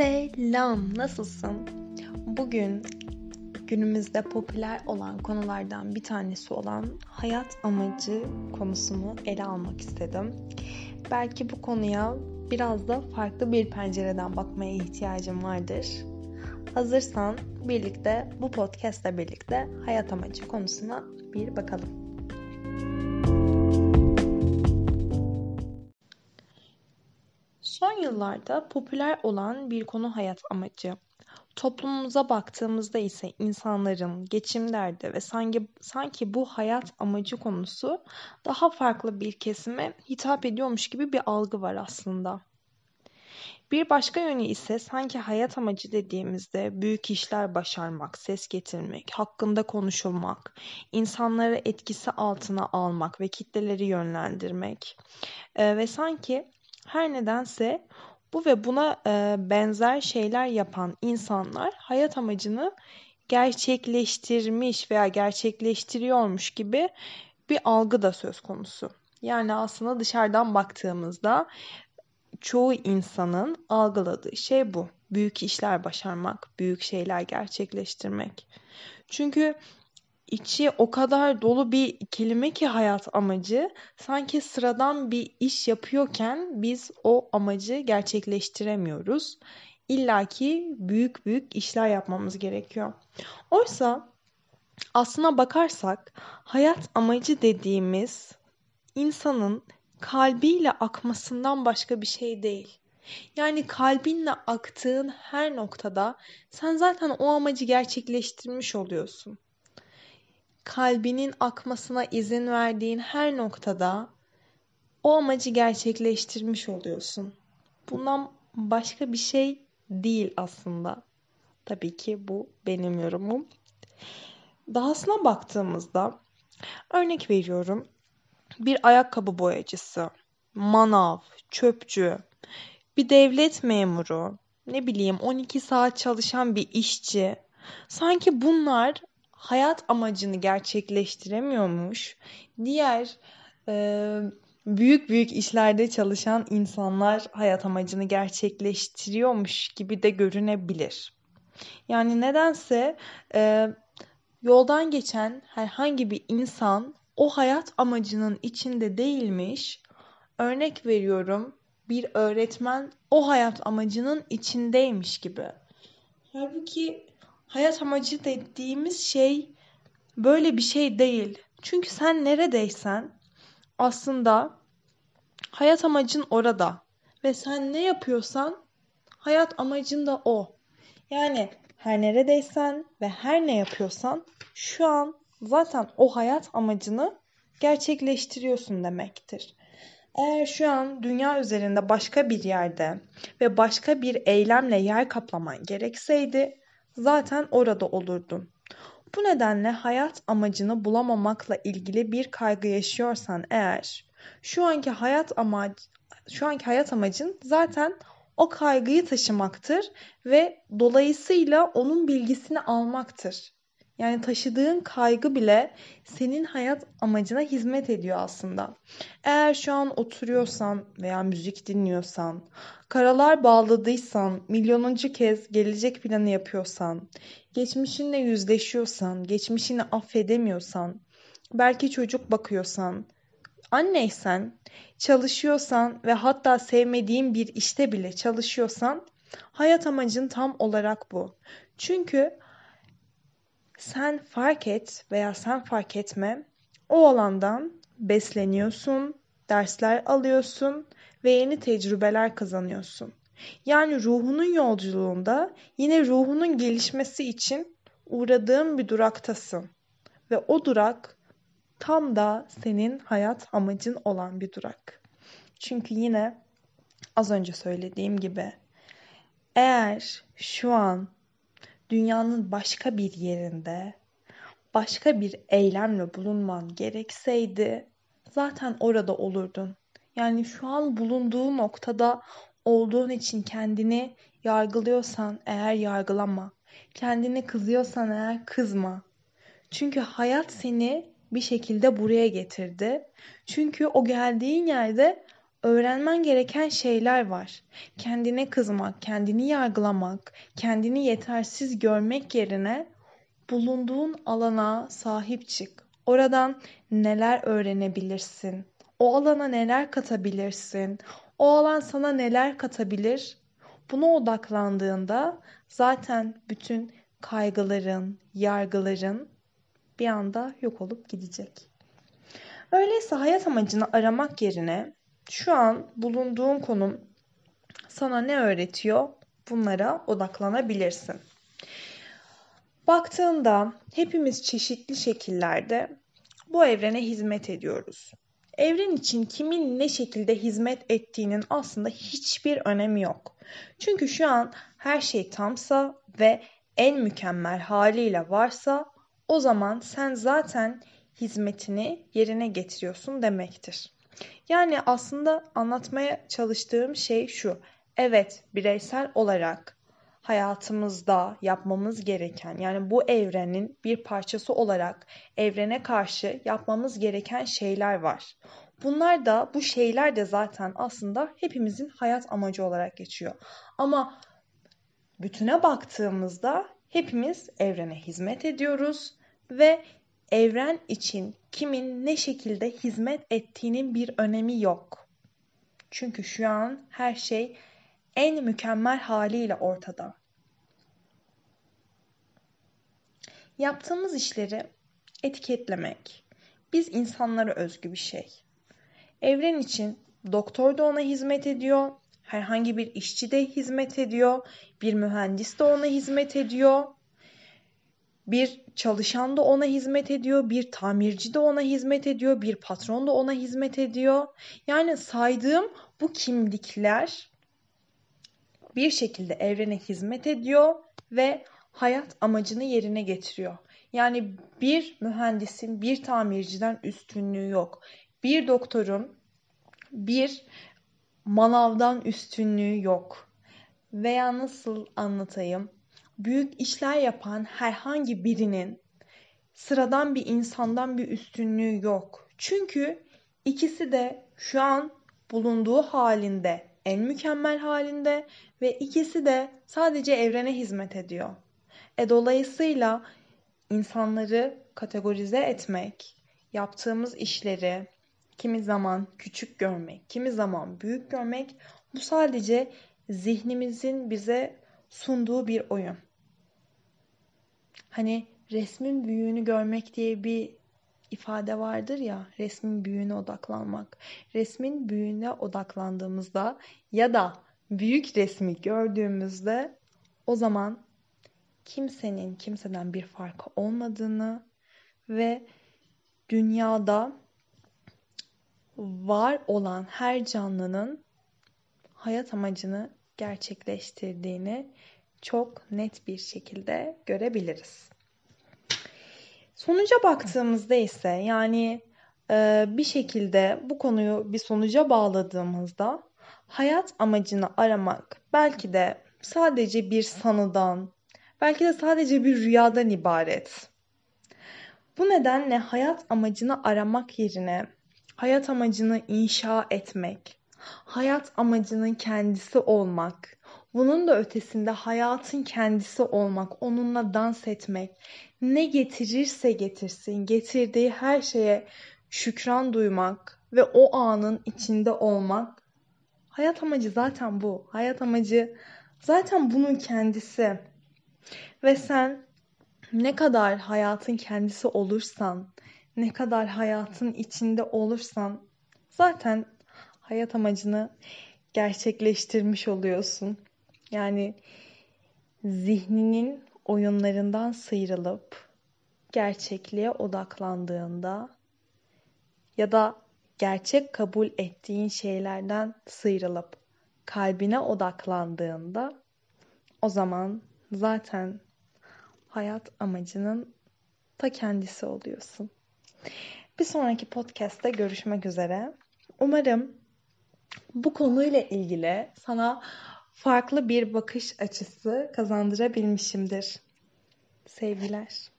Selam, nasılsın? Bugün günümüzde popüler olan konulardan bir tanesi olan hayat amacı konusunu ele almak istedim. Belki bu konuya biraz da farklı bir pencereden bakmaya ihtiyacım vardır. Hazırsan birlikte bu podcast'le birlikte hayat amacı konusuna bir bakalım. Son yıllarda popüler olan bir konu hayat amacı. Toplumumuza baktığımızda ise insanların geçim derdi ve sanki, sanki bu hayat amacı konusu daha farklı bir kesime hitap ediyormuş gibi bir algı var aslında. Bir başka yönü ise sanki hayat amacı dediğimizde büyük işler başarmak, ses getirmek, hakkında konuşulmak, insanları etkisi altına almak ve kitleleri yönlendirmek ve sanki her nedense bu ve buna e, benzer şeyler yapan insanlar hayat amacını gerçekleştirmiş veya gerçekleştiriyormuş gibi bir algı da söz konusu. Yani aslında dışarıdan baktığımızda çoğu insanın algıladığı şey bu. Büyük işler başarmak, büyük şeyler gerçekleştirmek. Çünkü içi o kadar dolu bir kelime ki hayat amacı sanki sıradan bir iş yapıyorken biz o amacı gerçekleştiremiyoruz. İlla ki büyük büyük işler yapmamız gerekiyor. Oysa aslına bakarsak hayat amacı dediğimiz insanın kalbiyle akmasından başka bir şey değil. Yani kalbinle aktığın her noktada sen zaten o amacı gerçekleştirmiş oluyorsun kalbinin akmasına izin verdiğin her noktada o amacı gerçekleştirmiş oluyorsun. Bundan başka bir şey değil aslında. Tabii ki bu benim yorumum. Dahasına baktığımızda örnek veriyorum. Bir ayakkabı boyacısı, manav, çöpçü, bir devlet memuru, ne bileyim 12 saat çalışan bir işçi. Sanki bunlar hayat amacını gerçekleştiremiyormuş. Diğer e, büyük büyük işlerde çalışan insanlar hayat amacını gerçekleştiriyormuş gibi de görünebilir. Yani nedense e, yoldan geçen herhangi bir insan o hayat amacının içinde değilmiş. Örnek veriyorum bir öğretmen o hayat amacının içindeymiş gibi. Halbuki hayat amacı dediğimiz şey böyle bir şey değil. Çünkü sen neredeysen aslında hayat amacın orada ve sen ne yapıyorsan hayat amacın da o. Yani her neredeysen ve her ne yapıyorsan şu an zaten o hayat amacını gerçekleştiriyorsun demektir. Eğer şu an dünya üzerinde başka bir yerde ve başka bir eylemle yer kaplaman gerekseydi zaten orada olurdun. Bu nedenle hayat amacını bulamamakla ilgili bir kaygı yaşıyorsan eğer şu anki hayat amac şu anki hayat amacın zaten o kaygıyı taşımaktır ve dolayısıyla onun bilgisini almaktır. Yani taşıdığın kaygı bile senin hayat amacına hizmet ediyor aslında. Eğer şu an oturuyorsan veya müzik dinliyorsan, karalar bağladıysan, milyonuncu kez gelecek planı yapıyorsan, geçmişinle yüzleşiyorsan, geçmişini affedemiyorsan, belki çocuk bakıyorsan, anneysen, çalışıyorsan ve hatta sevmediğin bir işte bile çalışıyorsan, hayat amacın tam olarak bu. Çünkü sen fark et veya sen fark etme o alandan besleniyorsun, dersler alıyorsun ve yeni tecrübeler kazanıyorsun. Yani ruhunun yolculuğunda yine ruhunun gelişmesi için uğradığın bir duraktasın. Ve o durak tam da senin hayat amacın olan bir durak. Çünkü yine az önce söylediğim gibi eğer şu an dünyanın başka bir yerinde başka bir eylemle bulunman gerekseydi zaten orada olurdun. Yani şu an bulunduğu noktada olduğun için kendini yargılıyorsan eğer yargılama. Kendini kızıyorsan eğer kızma. Çünkü hayat seni bir şekilde buraya getirdi. Çünkü o geldiğin yerde öğrenmen gereken şeyler var. Kendine kızmak, kendini yargılamak, kendini yetersiz görmek yerine bulunduğun alana sahip çık. Oradan neler öğrenebilirsin? O alana neler katabilirsin? O alan sana neler katabilir? Buna odaklandığında zaten bütün kaygıların, yargıların bir anda yok olup gidecek. Öyleyse hayat amacını aramak yerine şu an bulunduğun konum sana ne öğretiyor? Bunlara odaklanabilirsin. Baktığında hepimiz çeşitli şekillerde bu evrene hizmet ediyoruz. Evren için kimin ne şekilde hizmet ettiğinin aslında hiçbir önemi yok. Çünkü şu an her şey tamsa ve en mükemmel haliyle varsa o zaman sen zaten hizmetini yerine getiriyorsun demektir. Yani aslında anlatmaya çalıştığım şey şu. Evet, bireysel olarak hayatımızda yapmamız gereken yani bu evrenin bir parçası olarak evrene karşı yapmamız gereken şeyler var. Bunlar da bu şeyler de zaten aslında hepimizin hayat amacı olarak geçiyor. Ama bütüne baktığımızda hepimiz evrene hizmet ediyoruz ve evren için kimin ne şekilde hizmet ettiğinin bir önemi yok. Çünkü şu an her şey en mükemmel haliyle ortada. Yaptığımız işleri etiketlemek biz insanlara özgü bir şey. Evren için doktor da ona hizmet ediyor, herhangi bir işçi de hizmet ediyor, bir mühendis de ona hizmet ediyor. Bir çalışan da ona hizmet ediyor, bir tamirci de ona hizmet ediyor, bir patron da ona hizmet ediyor. Yani saydığım bu kimlikler bir şekilde evrene hizmet ediyor ve hayat amacını yerine getiriyor. Yani bir mühendisin bir tamirciden üstünlüğü yok. Bir doktorun bir manavdan üstünlüğü yok. Veya nasıl anlatayım? Büyük işler yapan herhangi birinin sıradan bir insandan bir üstünlüğü yok. Çünkü ikisi de şu an bulunduğu halinde en mükemmel halinde ve ikisi de sadece evrene hizmet ediyor. E dolayısıyla insanları kategorize etmek, yaptığımız işleri kimi zaman küçük görmek, kimi zaman büyük görmek bu sadece zihnimizin bize sunduğu bir oyun. Hani resmin büyüğünü görmek diye bir ifade vardır ya resmin büyüğüne odaklanmak. Resmin büyüğüne odaklandığımızda ya da büyük resmi gördüğümüzde o zaman kimsenin kimseden bir farkı olmadığını ve dünyada var olan her canlının hayat amacını gerçekleştirdiğini çok net bir şekilde görebiliriz. Sonuca baktığımızda ise yani e, bir şekilde bu konuyu bir sonuca bağladığımızda hayat amacını aramak belki de sadece bir sanıdan, belki de sadece bir rüyadan ibaret. Bu nedenle hayat amacını aramak yerine hayat amacını inşa etmek, hayat amacının kendisi olmak, bunun da ötesinde hayatın kendisi olmak, onunla dans etmek, ne getirirse getirsin, getirdiği her şeye şükran duymak ve o anın içinde olmak. Hayat amacı zaten bu. Hayat amacı zaten bunun kendisi. Ve sen ne kadar hayatın kendisi olursan, ne kadar hayatın içinde olursan zaten hayat amacını gerçekleştirmiş oluyorsun. Yani zihninin oyunlarından sıyrılıp gerçekliğe odaklandığında ya da gerçek kabul ettiğin şeylerden sıyrılıp kalbine odaklandığında o zaman zaten hayat amacının ta kendisi oluyorsun. Bir sonraki podcast'te görüşmek üzere. Umarım bu konuyla ilgili sana farklı bir bakış açısı kazandırabilmişimdir. Sevgiler.